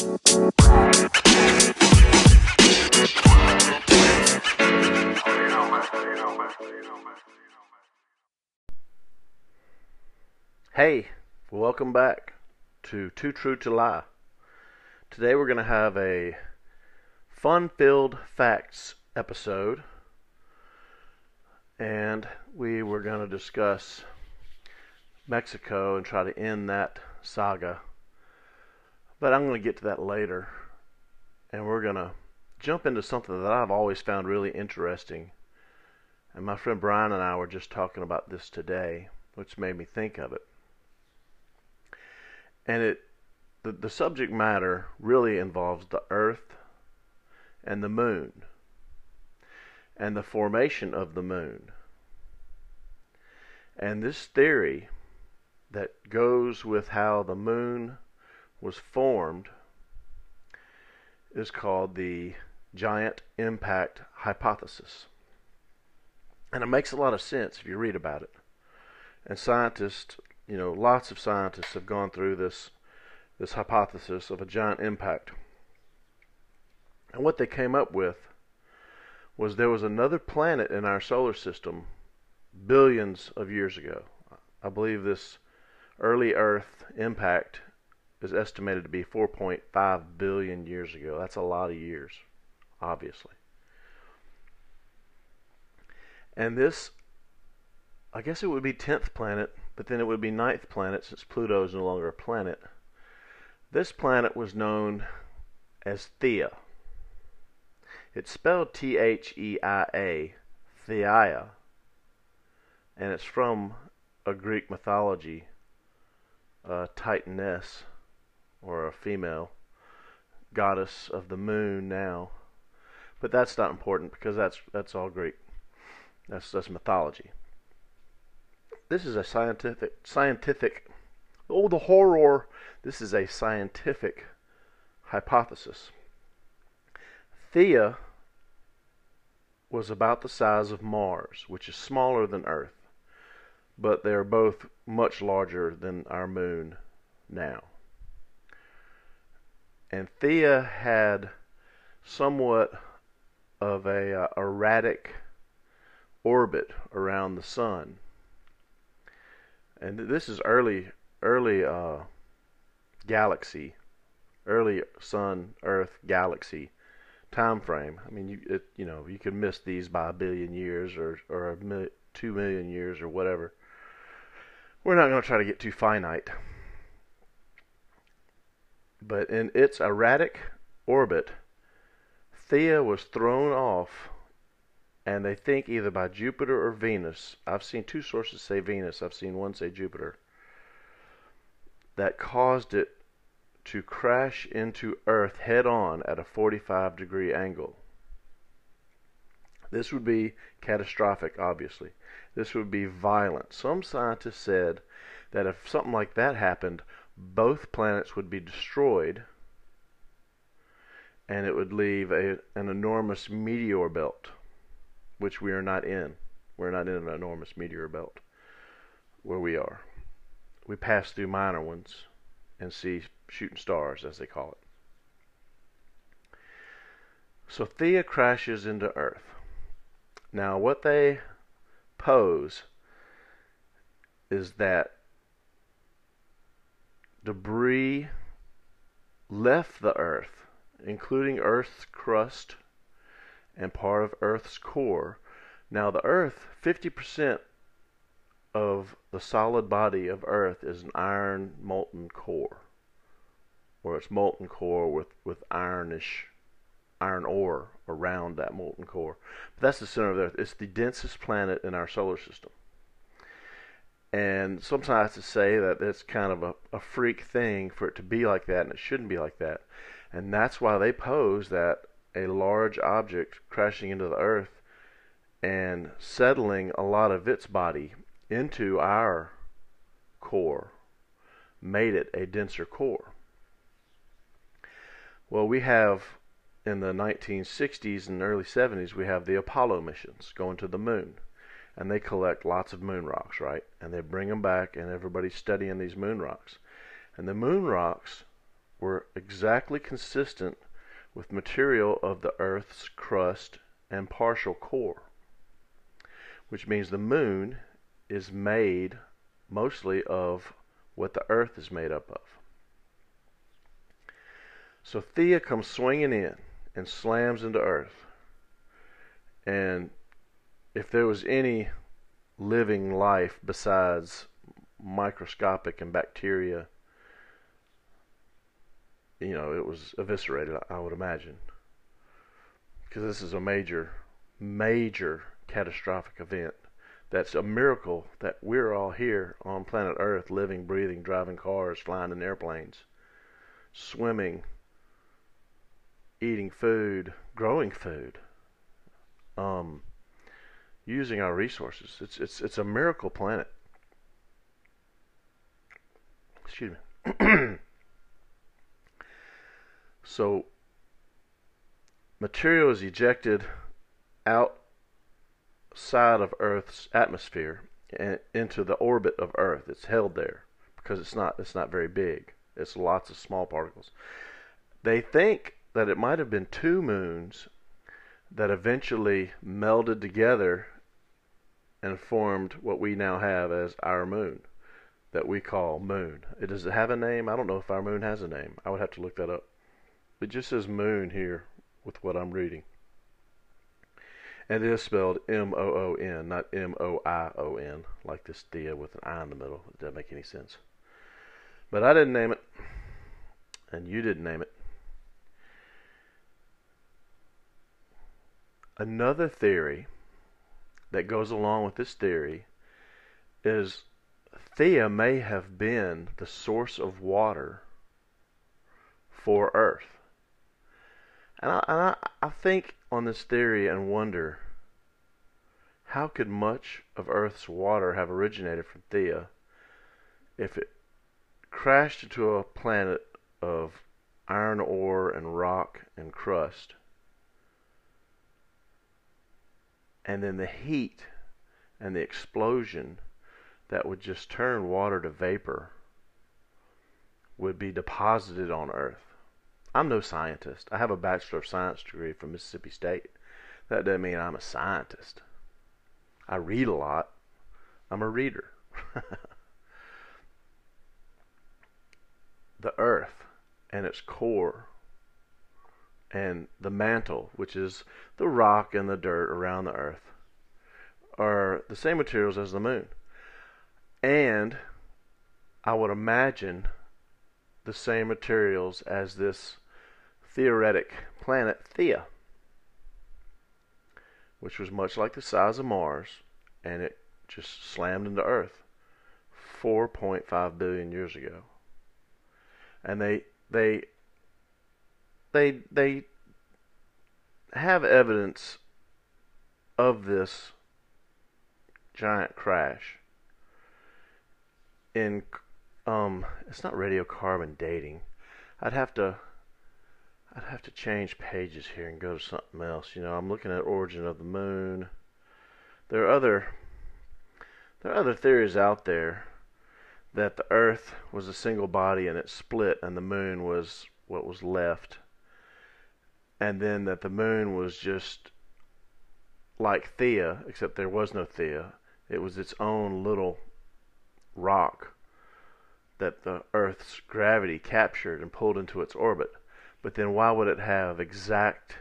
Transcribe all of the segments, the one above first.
Hey, welcome back to Too True to Lie. Today we're going to have a fun filled facts episode, and we were going to discuss Mexico and try to end that saga. But I'm going to get to that later, and we're going to jump into something that I've always found really interesting. And my friend Brian and I were just talking about this today, which made me think of it. And it the, the subject matter really involves the earth and the moon and the formation of the moon. And this theory that goes with how the moon was formed is called the giant impact hypothesis and it makes a lot of sense if you read about it and scientists you know, lots of scientists have gone through this this hypothesis of a giant impact. And what they came up with was there was another planet in our solar system billions of years ago. I believe this early Earth impact is estimated to be 4.5 billion years ago. That's a lot of years, obviously. And this, I guess it would be 10th planet but then it would be ninth planet since Pluto is no longer a planet. This planet was known as Theia. It's spelled T H E I A, Theia, and it's from a Greek mythology, uh, a Titaness, or a female goddess of the moon now. But that's not important because that's that's all Greek. That's that's mythology. This is a scientific scientific oh the horror. This is a scientific hypothesis. Theia was about the size of Mars, which is smaller than Earth, but they're both much larger than our moon now. And Theia had somewhat of a uh, erratic orbit around the sun and this is early early uh, galaxy, early Sun Earth galaxy time frame. I mean, you it, you know you could miss these by a billion years or or a mil- two million years or whatever. We're not going to try to get too finite. But in its erratic orbit, Theia was thrown off and they think either by Jupiter or Venus. I've seen two sources say Venus, I've seen one say Jupiter. That caused it to crash into Earth head on at a 45 degree angle. This would be catastrophic, obviously. This would be violent. Some scientists said that if something like that happened, both planets would be destroyed and it would leave a, an enormous meteor belt which we are not in. We're not in an enormous meteor belt where we are. We pass through minor ones and see shooting stars, as they call it. So Theia crashes into Earth. Now, what they pose is that debris left the Earth, including Earth's crust and part of Earth's core. Now, the Earth, 50% of the solid body of Earth is an iron molten core, or it's molten core with, with ironish iron ore around that molten core. But that's the center of the Earth. It's the densest planet in our solar system. And sometimes to say that it's kind of a, a freak thing for it to be like that, and it shouldn't be like that. And that's why they pose that a large object crashing into the earth and settling a lot of its body into our core made it a denser core. Well, we have in the 1960s and early 70s, we have the Apollo missions going to the moon. And they collect lots of moon rocks, right? And they bring them back, and everybody's studying these moon rocks. And the moon rocks were exactly consistent with material of the Earth's crust and partial core, which means the moon is made mostly of what the Earth is made up of. So Theia comes swinging in and slams into Earth. And if there was any living life besides microscopic and bacteria, you know, it was eviscerated, I would imagine. Because this is a major, major catastrophic event. That's a miracle that we're all here on planet Earth, living, breathing, driving cars, flying in airplanes, swimming, eating food, growing food, um, using our resources. It's it's it's a miracle planet. Excuse me. so material is ejected outside of Earth's atmosphere and into the orbit of Earth. It's held there because it's not it's not very big. It's lots of small particles. They think that it might have been two moons that eventually melded together and formed what we now have as our moon that we call moon. It does it have a name? I don't know if our moon has a name. I would have to look that up. It just says moon here with what I'm reading. And it is spelled M O O N, not M O I O N, like this Theia with an I in the middle. It doesn't make any sense. But I didn't name it, and you didn't name it. Another theory that goes along with this theory is Theia may have been the source of water for Earth. And I, and I, I think on this theory and wonder how could much of Earth's water have originated from Theia if it crashed into a planet of iron ore and rock and crust and then the heat and the explosion that would just turn water to vapor would be deposited on Earth. I'm no scientist. I have a Bachelor of Science degree from Mississippi State. That doesn't mean I'm a scientist. I read a lot. I'm a reader. the Earth and its core and the mantle, which is the rock and the dirt around the earth, are the same materials as the moon. And I would imagine the same materials as this theoretic planet Theia, which was much like the size of Mars, and it just slammed into Earth 4.5 billion years ago. And they they they they have evidence of this giant crash in um it's not radiocarbon dating. I'd have to i'd have to change pages here and go to something else. You know i'm looking at origin of the moon. There are other there are other theories out there that the earth was a single body and it split and the moon was what was left and then that the moon was just like Theia, except there was no Theia. It was its own little rock that the Earth's gravity captured and pulled into its orbit. But then why would it have exact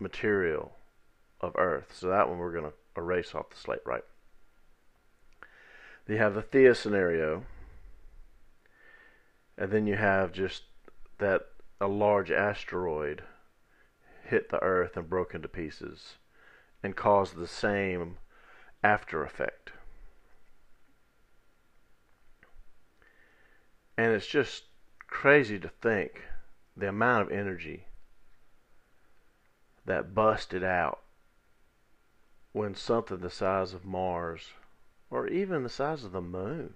material of Earth? So that one we're going to erase off the slate, right? You have the Theia scenario, and then you have just that a large asteroid hit the earth and broke into pieces and caused the same after effect. And it's just crazy to think the amount of energy that busted out when something the size of Mars or even the size of the moon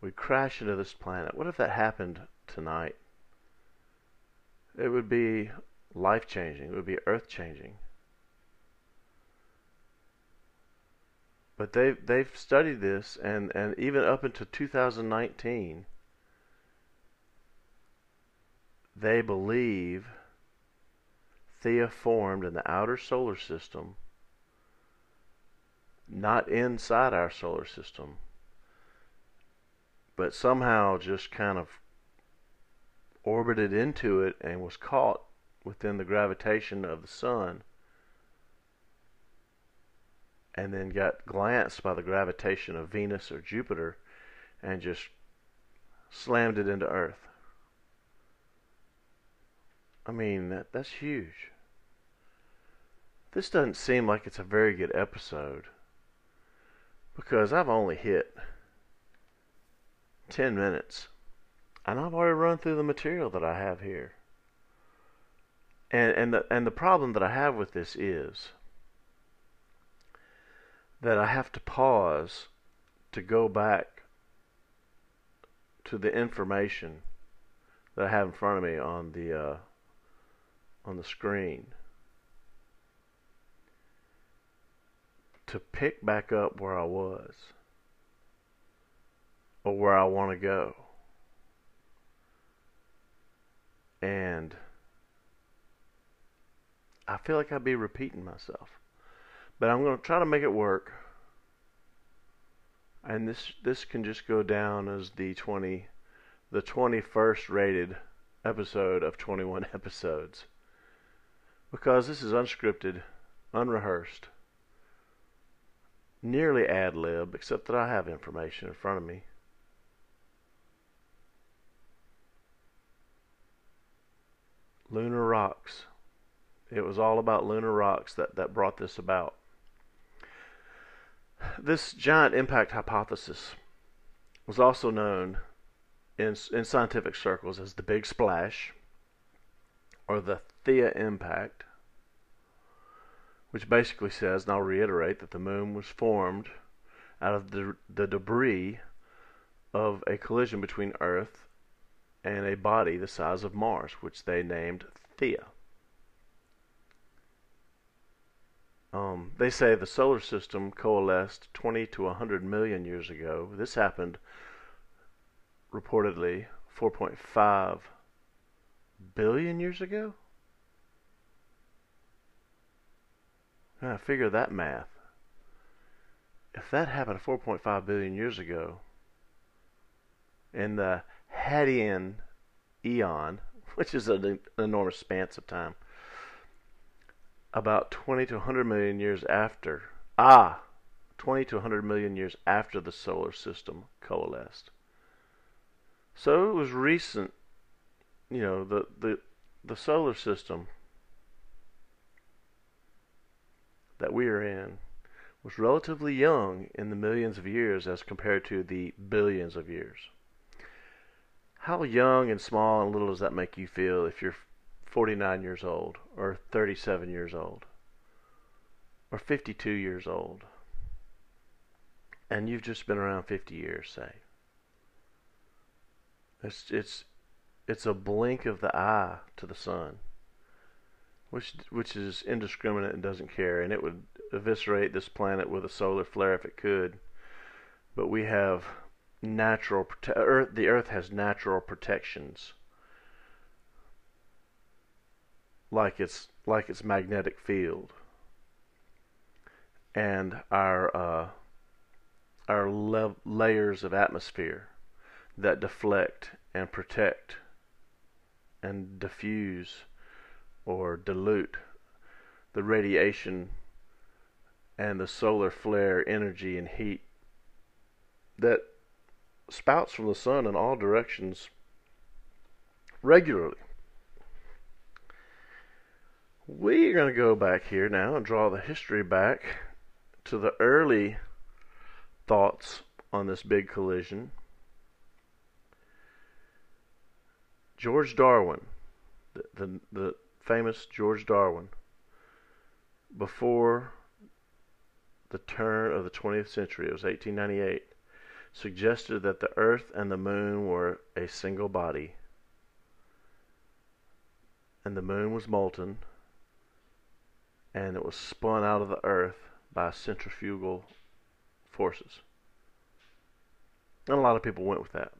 would crash into this planet. What if that happened tonight? It would be life changing, it would be earth changing. But they've they've studied this and, and even up until 2019 they believe Theia formed in the outer solar system, not inside our solar system, but somehow just kind of orbited into it and was caught within the gravitation of the sun and then got glanced by the gravitation of Venus or Jupiter and just slammed it into Earth. I mean, that that's huge. This doesn't seem like it's a very good episode because I've only hit 10 minutes and I've already run through the material that I have here. And and the and the problem that I have with this is that I have to pause to go back to the information that I have in front of me on the uh, on the screen to pick back up where I was or where I want to go. And I feel like I'd be repeating myself. But I'm going to try to make it work. And this this can just go down as the 20 the 21st rated episode of 21 episodes. Because this is unscripted, unrehearsed, nearly ad lib, except that I have information in front of me. Lunar rocks. It was all about lunar rocks that, that brought this about. This giant impact hypothesis was also known in, in scientific circles as the Big Splash or the Theia impact, which basically says, and I'll reiterate, that the moon was formed out of the, the debris of a collision between Earth and a body the size of Mars, which they named Theia. Um, they say the solar system coalesced 20 to 100 million years ago. This happened reportedly 4.5 billion years ago. I figure that math. If that happened 4.5 billion years ago, in the Hadean eon, which is an enormous span of time, about 20 to 100 million years after, ah, 20 to 100 million years after the solar system coalesced. So it was recent, you know, the, the, the solar system that we are in was relatively young in the millions of years as compared to the billions of years. How young and small and little does that make you feel if you're 49 years old, or 37 years old, or 52 years old, and you've just been around 50 years, say. It's it's it's a blink of the eye to the sun, which which is indiscriminate and doesn't care, and it would eviscerate this planet with a solar flare if it could. But we have natural prote- Earth. The Earth has natural protections like its like its magnetic field and our uh, our le- layers of atmosphere that deflect and protect and diffuse or dilute the radiation and the solar flare energy and heat that spouts from the sun in all directions regularly. We're going to go back here now and draw the history back to the early thoughts on this big collision. George Darwin, the, the, the famous George Darwin, before the turn of the 20th century, it was 1898, suggested that the Earth and the Moon were a single body. And the Moon was molten, and it was spun out of the earth by centrifugal forces. And a lot of people went with that.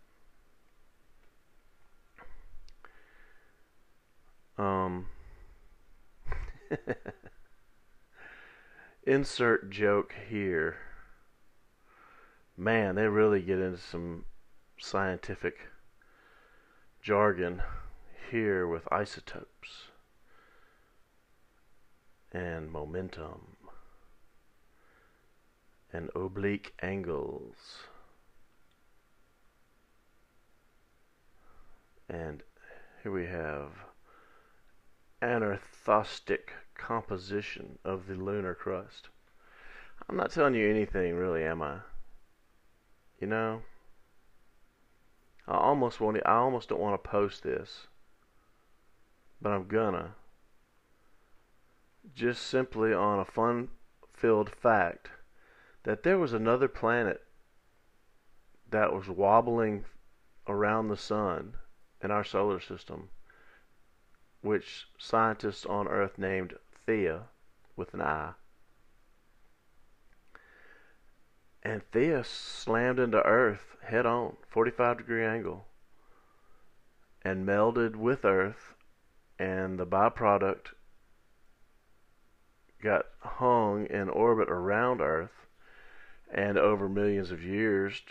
Um, insert joke here. Man, they really get into some scientific jargon here with isotopes and momentum and oblique angles and here we have anorthositic composition of the lunar crust. I'm not telling you anything really, am I? You know? I almost want to, I almost don't want to post this. But I'm gonna. Just simply on a fun filled fact that there was another planet that was wobbling around the sun in our solar system which scientists on Earth named Theia with an I. And Theia slammed into Earth head on, 45 degree angle, and melded with Earth, and the byproduct got hung in orbit around Earth, and over millions of years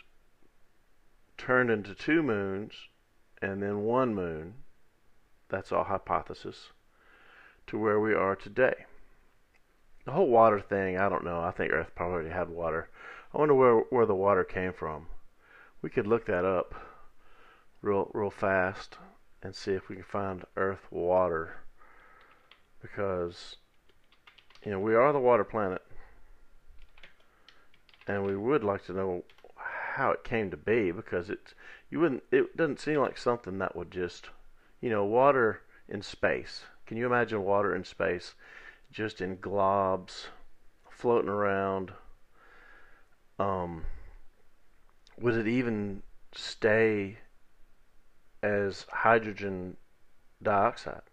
turned into two moons and then one moon that's all hypothesis, to where we are today. The whole water thing, I don't know. I think Earth probably had water. I wonder where where the water came from. We could look that up real real fast and see if we can find Earth water because you know we are the water planet and we would like to know how it came to be because it you wouldn't it doesn't seem like something that would just you know, water in space. Can you imagine water in space just in globs floating around? Um, would it even stay as hydrogen dioxide?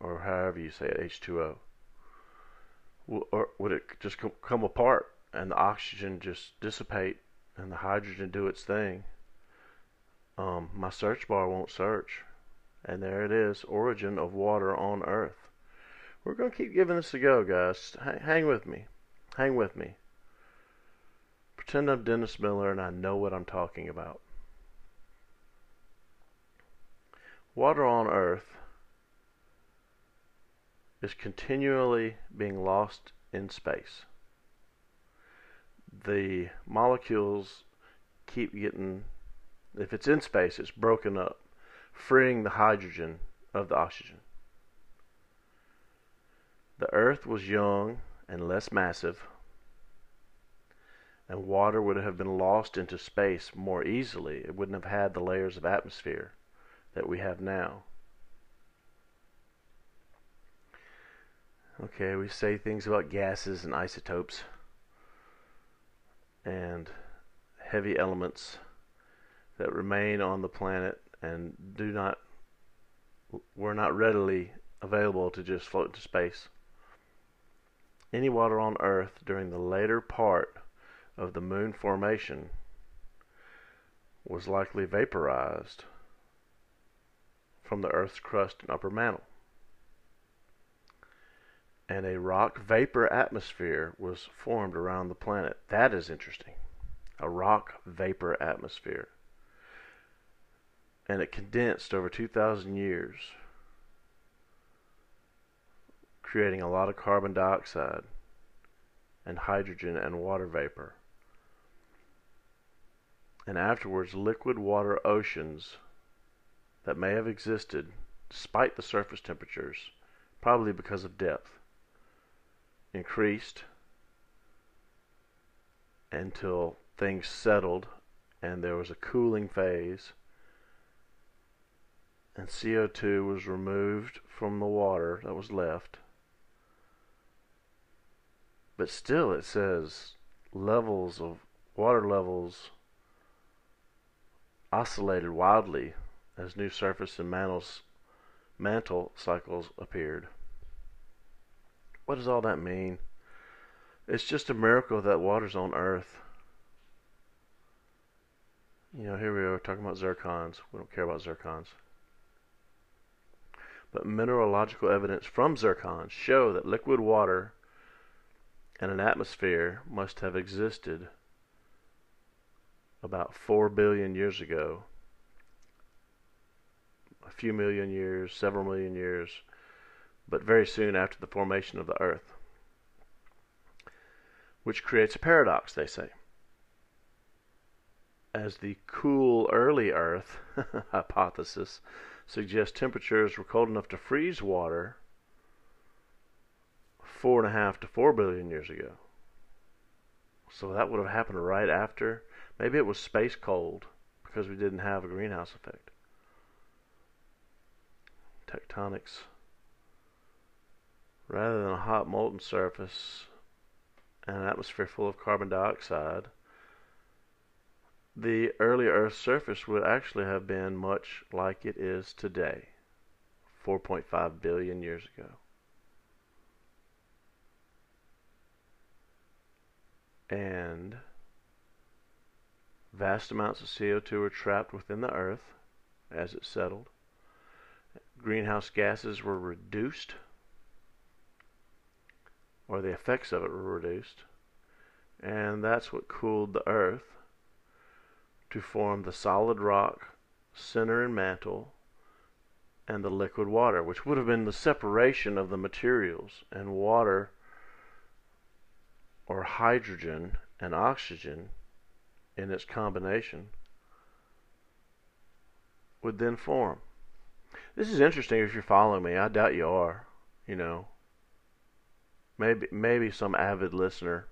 Or however you say it, H2O? Or would it just come apart and the oxygen just dissipate and the hydrogen do its thing? um, my search bar won't search. And there it is, origin of water on Earth. We're going to keep giving this a go, guys. Hang with me. Hang with me. Pretend I'm Dennis Miller and I know what I'm talking about. Water on Earth is continually being lost in space. The molecules keep getting if it's in space, it's broken up, freeing the hydrogen of the oxygen. The Earth was young and less massive, and water would have been lost into space more easily. It wouldn't have had the layers of atmosphere that we have now. Okay, we say things about gases and isotopes and heavy elements that remain on the planet and do not were not readily available to just float into space. Any water on Earth during the later part of the moon formation was likely vaporized from the Earth's crust and upper mantle. And a rock vapor atmosphere was formed around the planet. That is interesting. A rock vapor atmosphere and it condensed over 2,000 years, creating a lot of carbon dioxide and hydrogen and water vapor. And afterwards, liquid water oceans that may have existed despite the surface temperatures, probably because of depth, increased until things settled and there was a cooling phase and CO2 was removed from the water that was left. But still, it says levels of water levels oscillated wildly as new surface and mantles, mantle cycles appeared. What does all that mean? It's just a miracle that water's on Earth. You know, here we are talking about zircons. We don't care about zircons. but mineralogical evidence from zircons show that liquid water and an atmosphere must have existed about 4 billion years ago. A few million years, several million years, but very soon after the formation of the Earth. Which creates a paradox, they say. As the cool early Earth hypothesis suggests temperatures were cold enough to freeze water four and a half to four billion years ago. So that would have happened right after. Maybe it was space cold because we didn't have a greenhouse effect. Tectonics. Rather than a hot molten surface and an atmosphere full of carbon dioxide, the early Earth's surface would actually have been much like it is today, 4.5 billion years ago. and vast amounts of CO2 were trapped within the earth as it settled. Greenhouse gases were reduced, or the effects of it were reduced, and that's what cooled the earth to form the solid rock center and mantle and the liquid water, which would have been the separation of the materials and water or hydrogen and oxygen in its combination would then form. This is interesting if you're following me. I doubt you are, you know. Maybe maybe some avid listener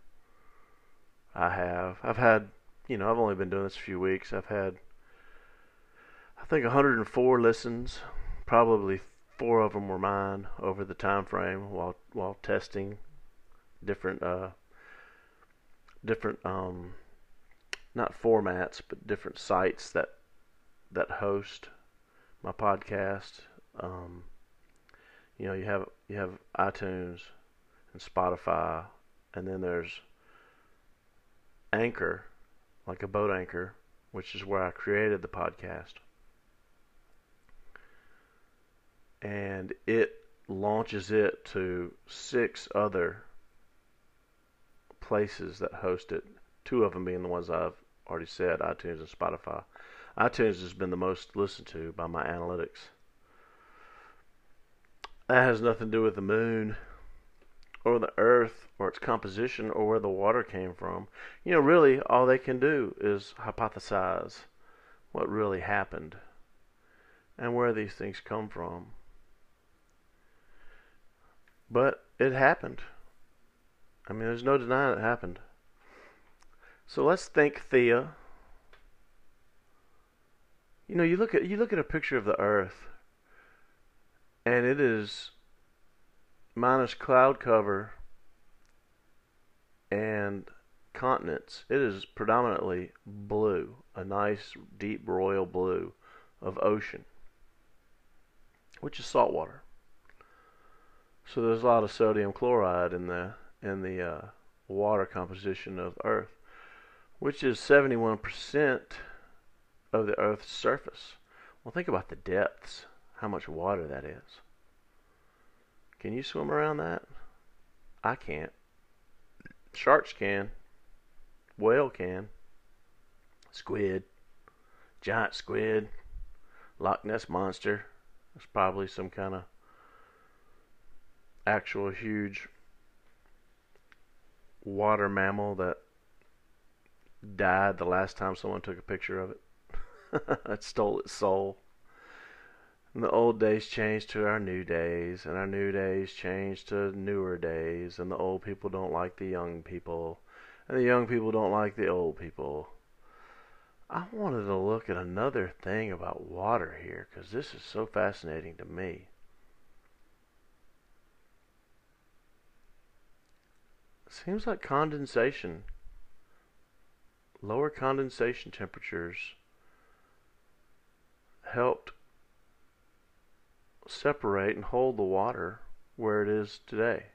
I have. I've had, you know, I've only been doing this a few weeks. I've had I think 104 listens. Probably 4 of them were mine over the time frame while while testing different uh different um, not formats but different sites that that host my podcast. Um, you know, you have you have iTunes and Spotify, and then there's Anchor, like a boat anchor, which is where I created the podcast. And it launches it to six other places that host it. Two of them being the ones I've already said, iTunes and Spotify. iTunes has been the most listened to by my analytics. That has nothing to do with the moon or the earth or its composition or where the water came from. You know, really, all they can do is hypothesize what really happened and where these things come from. But it happened. I mean, there's no denying it happened. So let's think Theia. You know, you look at you look at a picture of the Earth, and it is minus cloud cover and continents. It is predominantly blue, a nice deep royal blue of ocean, which is salt water. So there's a lot of sodium chloride in the in the uh, water composition of Earth, which is 71% of the Earth's surface. Well, think about the depths, how much water that is. Can you swim around that? I can't. Sharks can. Whale can. Squid. Giant squid. Loch Ness monster. It's probably some kind of actual huge water mammal that died the last time someone took a picture of it. it stole its soul. And the old days change to our new days, and our new days change to newer days, and the old people don't like the young people, and the young people don't like the old people. I wanted to look at another thing about water here because this is so fascinating to me. Seems like condensation, lower condensation temperatures helped separate and hold the water where it is today.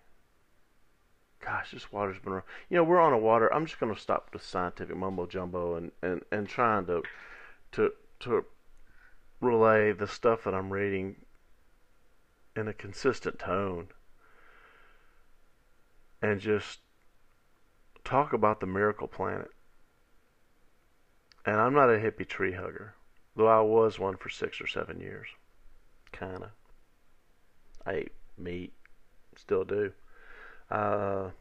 Gosh, this water's been around. You know, we're on a water. I'm just going to stop the scientific mumbo jumbo and, and, and trying to to to relay the stuff that I'm reading in a consistent tone and just talk about the miracle planet. And I'm not a hippie tree hugger, though I was one for six or seven years. Kinda. I ate meat, still do. Uh,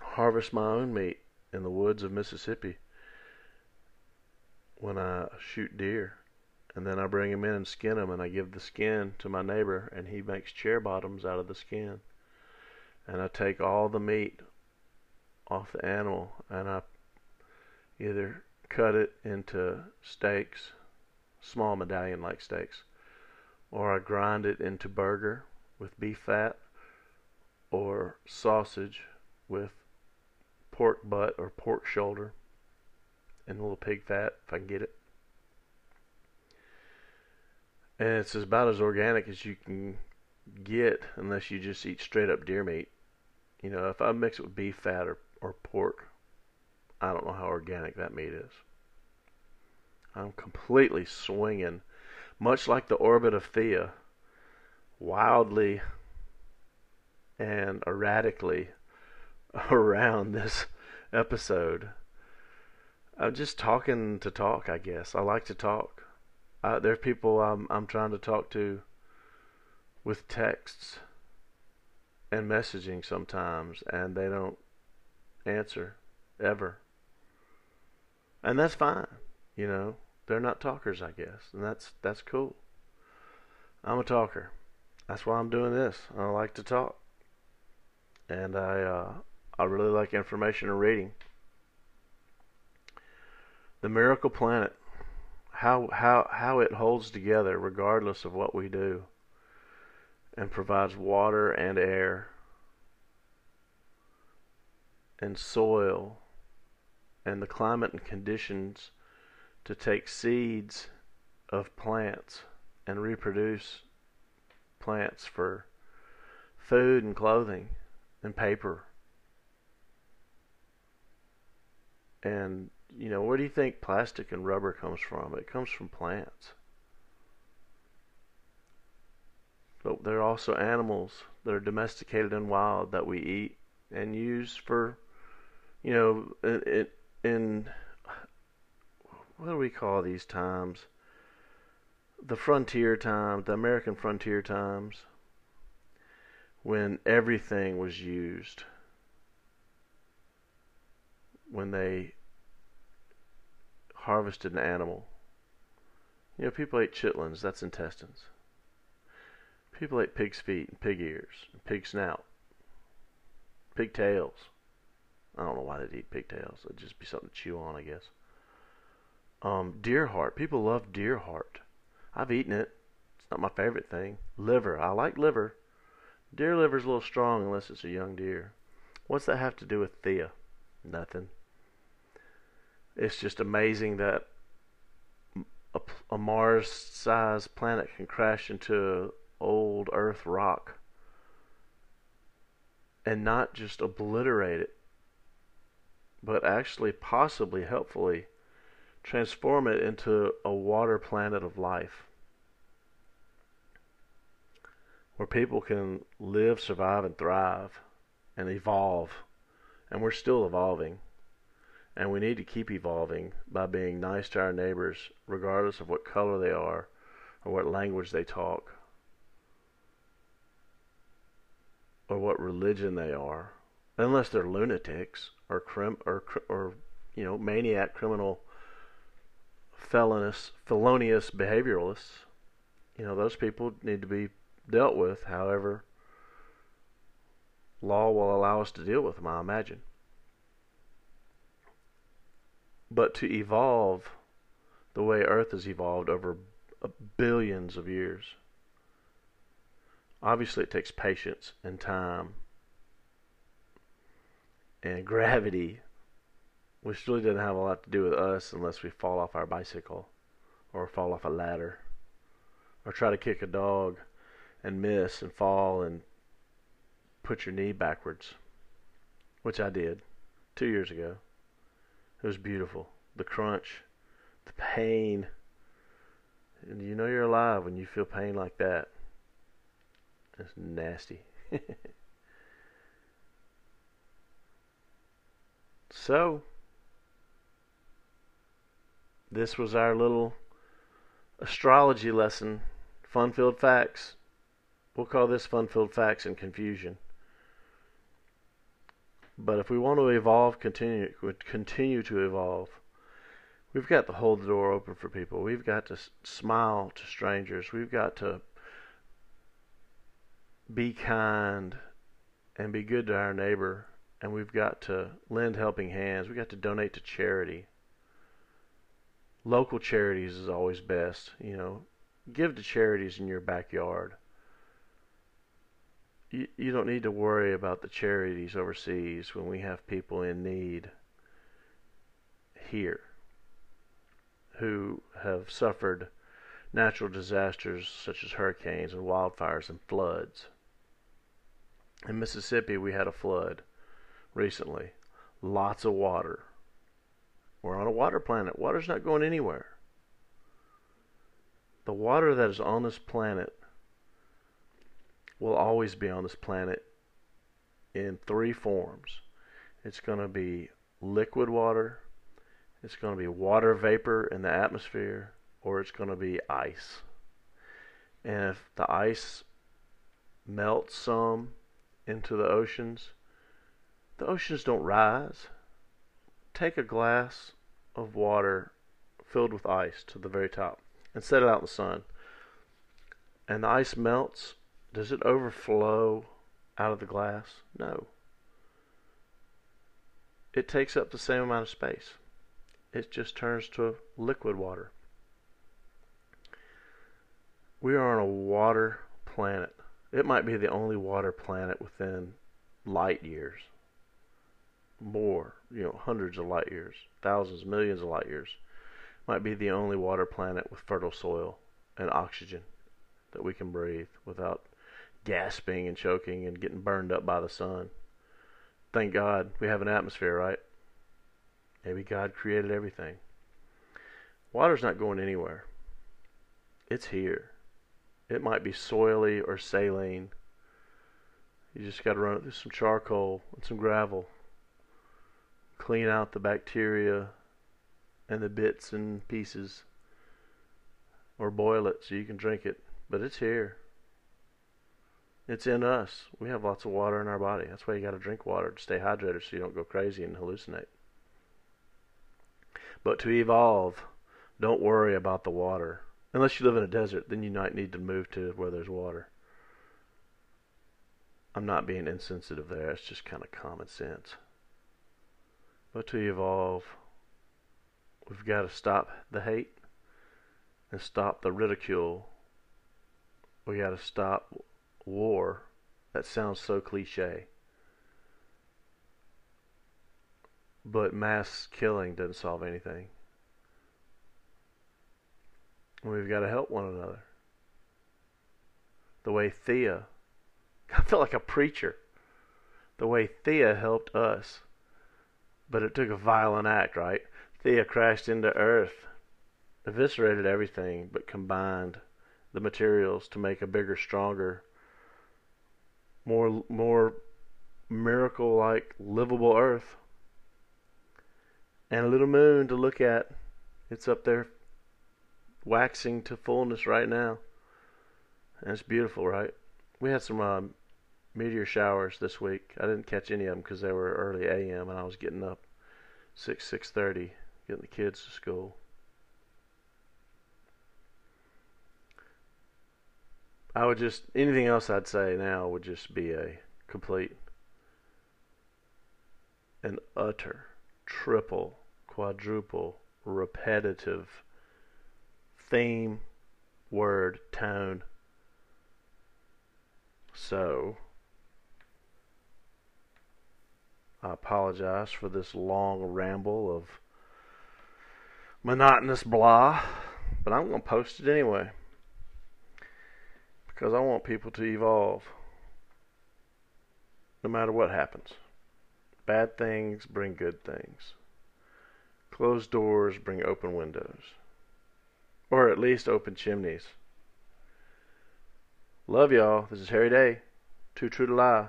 harvest my own meat in the woods of Mississippi when I shoot deer. And then I bring them in and skin them, and I give the skin to my neighbor, and he makes chair bottoms out of the skin. And I take all the meat off the animal, and I either cut it into steaks, small medallion like steaks, or I grind it into burger with beef fat, or sausage with pork butt or pork shoulder and a little pig fat if I can get it. And it's about as organic as you can get unless you just eat straight up deer meat. You know, if I mix it with beef fat or, or pork, I don't know how organic that meat is. I'm completely swinging, much like the orbit of Theia, wildly and erratically around this episode. I'm just talking to talk, I guess. I like to talk. Uh, there are people I'm I'm trying to talk to with texts and messaging sometimes, and they don't answer ever, and that's fine. You know, they're not talkers, I guess, and that's that's cool. I'm a talker. That's why I'm doing this. I like to talk, and I uh, I really like information and reading. The Miracle Planet, how how how it holds together regardless of what we do, and provides water and air and soil and the climate and conditions to take seeds of plants and reproduce plants for food and clothing and paper. And, you know, where do you think plastic and rubber comes from? It comes from plants. But there are also animals that are domesticated and wild that we eat and use for, you know, in, in what do we call these times? The frontier times, the American frontier times when everything was used, when they harvested an animal. You know, people ate chitlins, that's intestines. People ate pig's feet and pig ears and pig snout, pig tails. I don't know why they'd eat pigtails. It'd just be something to chew on, I guess. Um, deer heart. People love deer heart. I've eaten it. It's not my favorite thing. Liver. I like liver. Deer liver's a little strong unless it's a young deer. What's that have to do with Theia? Nothing. It's just amazing that a, a Mars-sized planet can crash into old Earth rock and not just obliterate it, but actually possibly helpfully transform it into a water planet of life where people can live, survive, and thrive and evolve. And we're still evolving. And we need to keep evolving by being nice to our neighbors, regardless of what color they are or what language they talk or what religion they are, unless they're lunatics or crim or or you know maniac criminal felonious felonious behavioralists. You know those people need to be dealt with, however, law will allow us to deal with them, I imagine. But to evolve the way Earth has evolved over billions of years, obviously it takes patience and time and gravity, which really doesn't have a lot to do with us unless we fall off our bicycle or fall off a ladder or try to kick a dog and miss and fall and put your knee backwards, which I did two years ago. It was beautiful. The crunch, the pain. And you know you're alive when you feel pain like that. It's nasty. so, this was our little astrology lesson, fun filled facts. We'll call this fun filled facts and confusion. But if we want to evolve, continue continue to evolve, we've got to hold the door open for people. We've got to smile to strangers. We've got to be kind and be good to our neighbor. And we've got to lend helping hands. We've got to donate to charity. Local charities is always best. You know, give to charities in your backyard you, you don't need to worry about the charities overseas when we have people in need here who have suffered natural disasters such as hurricanes and wildfires and floods. In Mississippi, we had a flood recently. Lots of water. We're on a water planet. Water's not going anywhere. The water that is on this planet will always be on this planet in three forms. It's going to be liquid water, it's going to be water vapor in the atmosphere, or it's going to be ice. And if the ice melts some into the oceans, the oceans don't rise. Take a glass of water filled with ice to the very top and set it out in the sun. And the ice melts does it overflow out of the glass? No. It takes up the same amount of space. It just turns to liquid water. We are on a water planet. It might be the only water planet within light years. More, you know, hundreds of light years, thousands, millions of light years. Might be the only water planet with fertile soil and oxygen that we can breathe without gasping and choking and getting burned up by the sun. Thank God we have an atmosphere, right? Maybe God created everything. Water's not going anywhere. It's here. It might be soily or saline. You just got to run it through some charcoal and some gravel. Clean out the bacteria and the bits and pieces. Or boil it so you can drink it. But it's here. It's in us. We have lots of water in our body. That's why you got to drink water to stay hydrated so you don't go crazy and hallucinate. But to evolve, don't worry about the water. Unless you live in a desert, then you might need to move to where there's water. I'm not being insensitive there. It's just kind of common sense. But to evolve, we've got to stop the hate and stop the ridicule. We got to stop war. That sounds so cliche. But mass killing doesn't solve anything. We've got to help one another. The way Theia, I feel like a preacher. The way Theia helped us. But it took a violent act, right? Theia crashed into Earth, eviscerated everything, but combined the materials to make a bigger, stronger more more miracle like livable earth. And a little moon to look at. It's up there waxing to fullness right now. And it's beautiful right? We had some uh, meteor showers this week. I didn't catch any of them because they were early am and i was getting up 6 6.30 getting the kids to school. I would just anything else I'd say now would just be a complete an utter triple quadruple repetitive theme word tone. So I apologize for this long ramble of monotonous blah, but I'm going to post it anyway because I want people to evolve no matter what happens. Bad things bring good things. Closed doors bring open windows. Or at least open chimneys. Love y'all. This is Harry Day. Too true to lie.